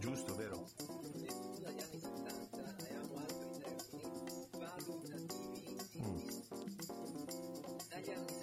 Giusto, vero? dagli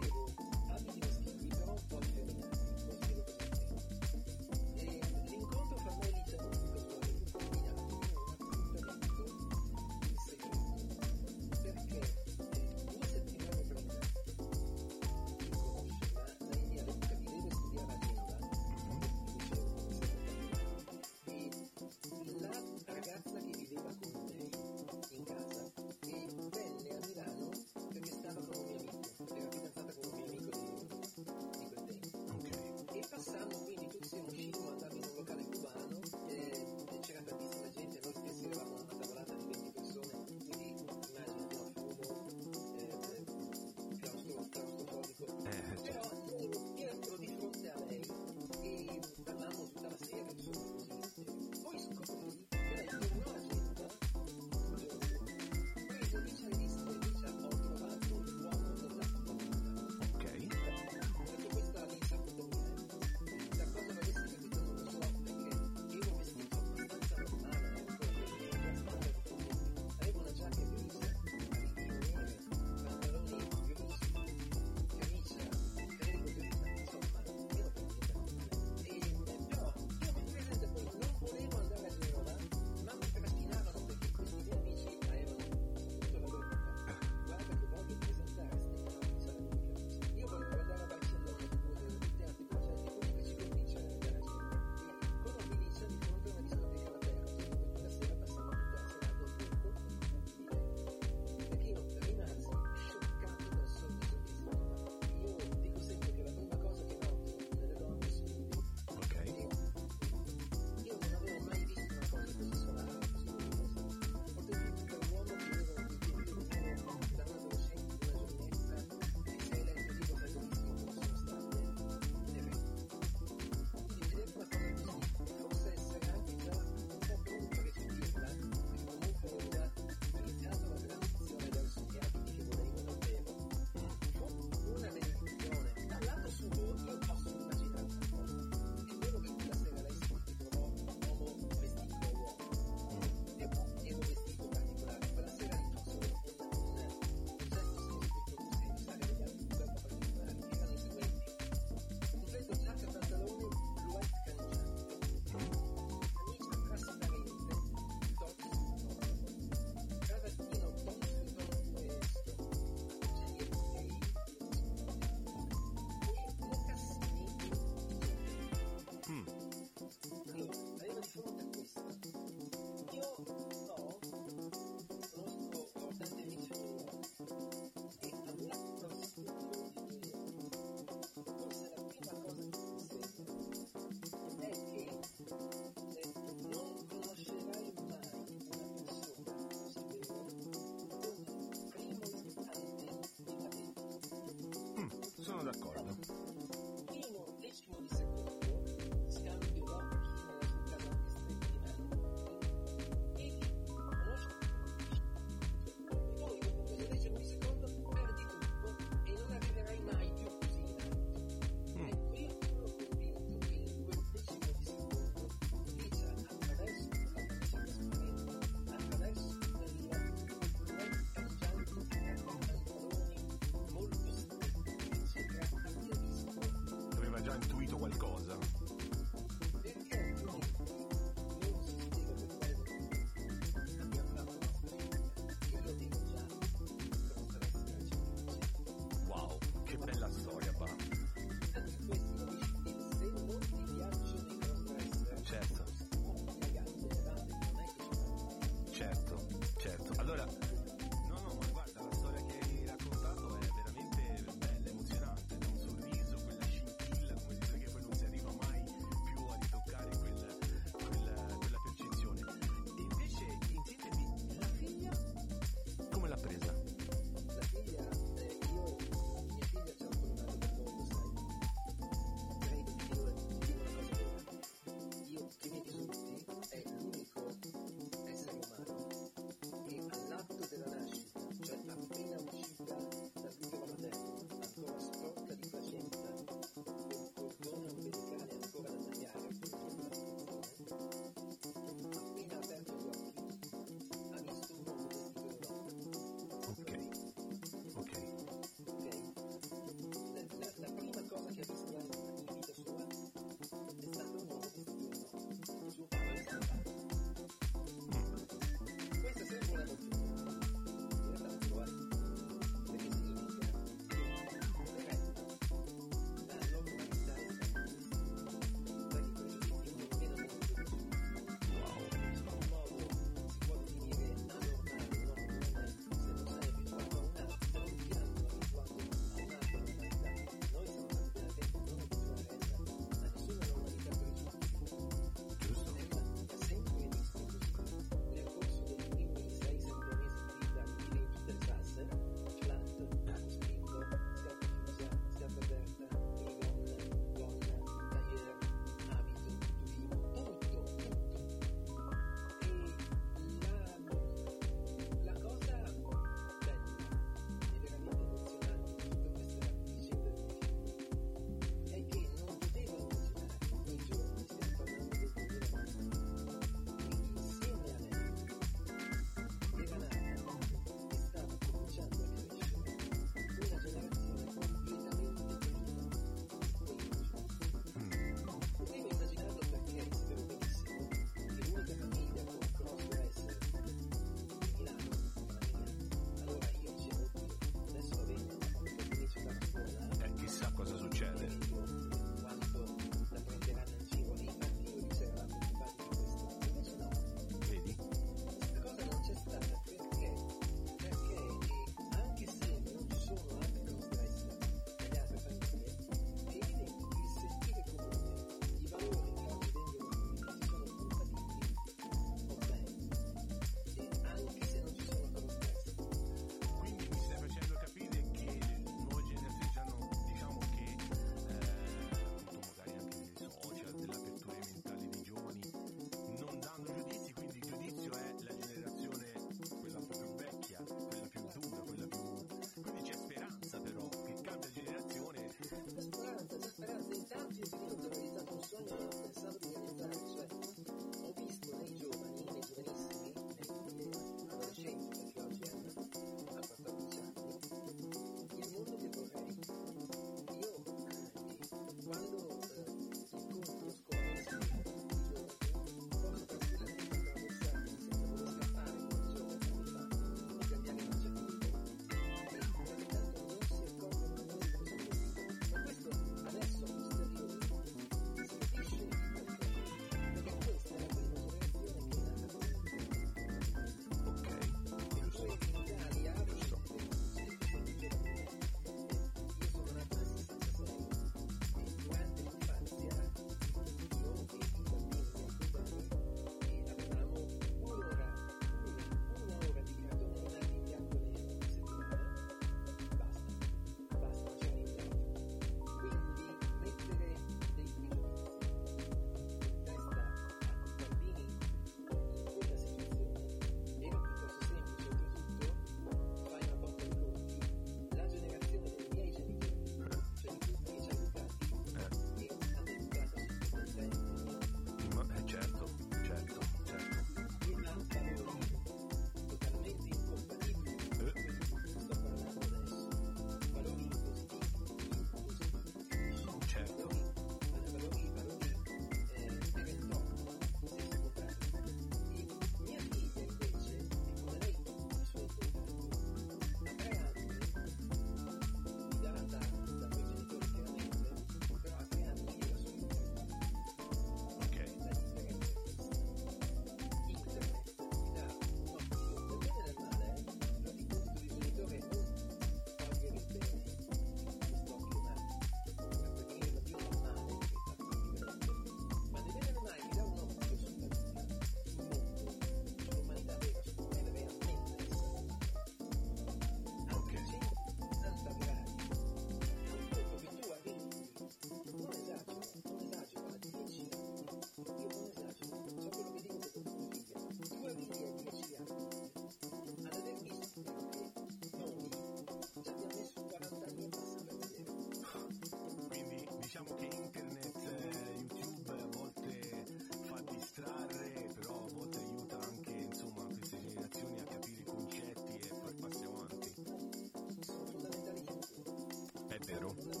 Bolsonaro.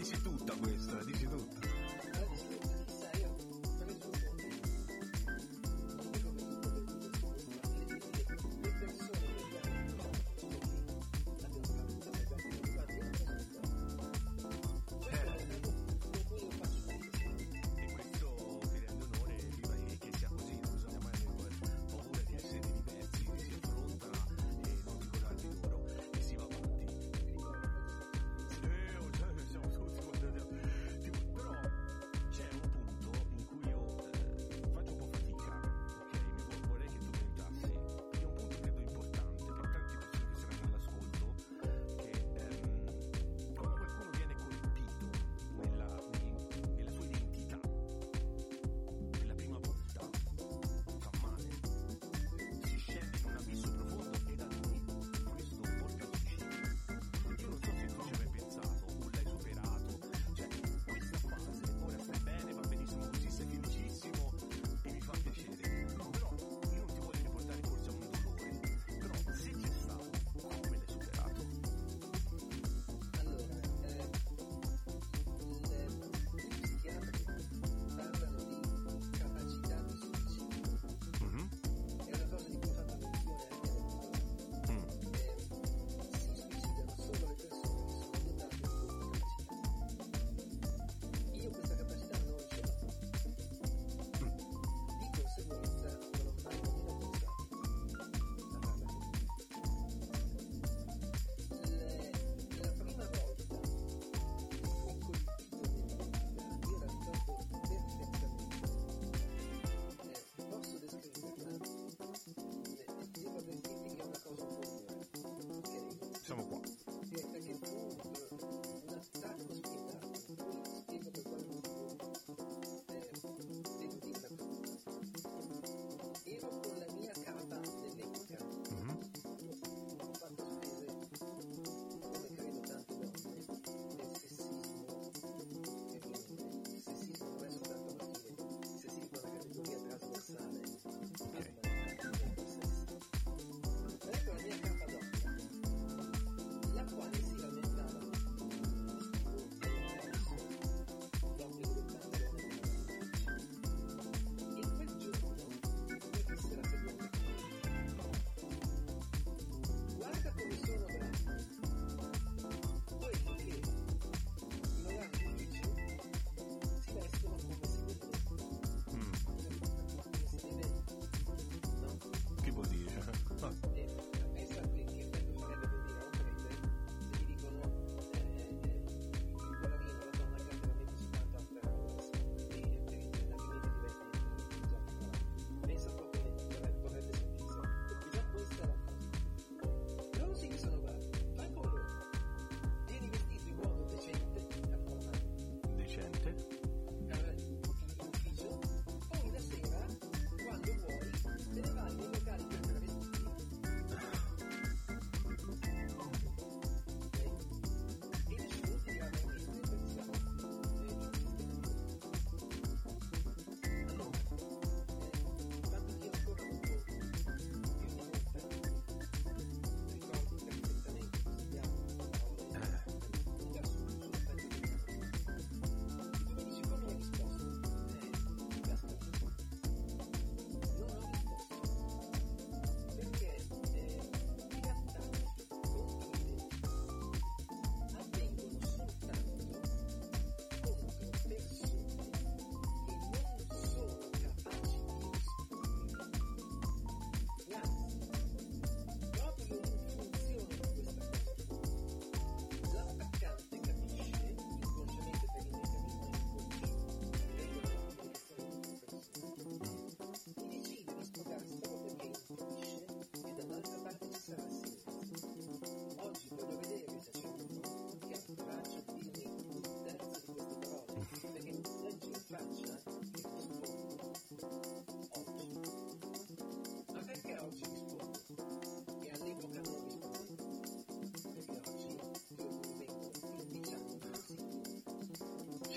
Dici tutta questa, dici tutta.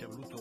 Lucha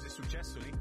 cos'è successo lì?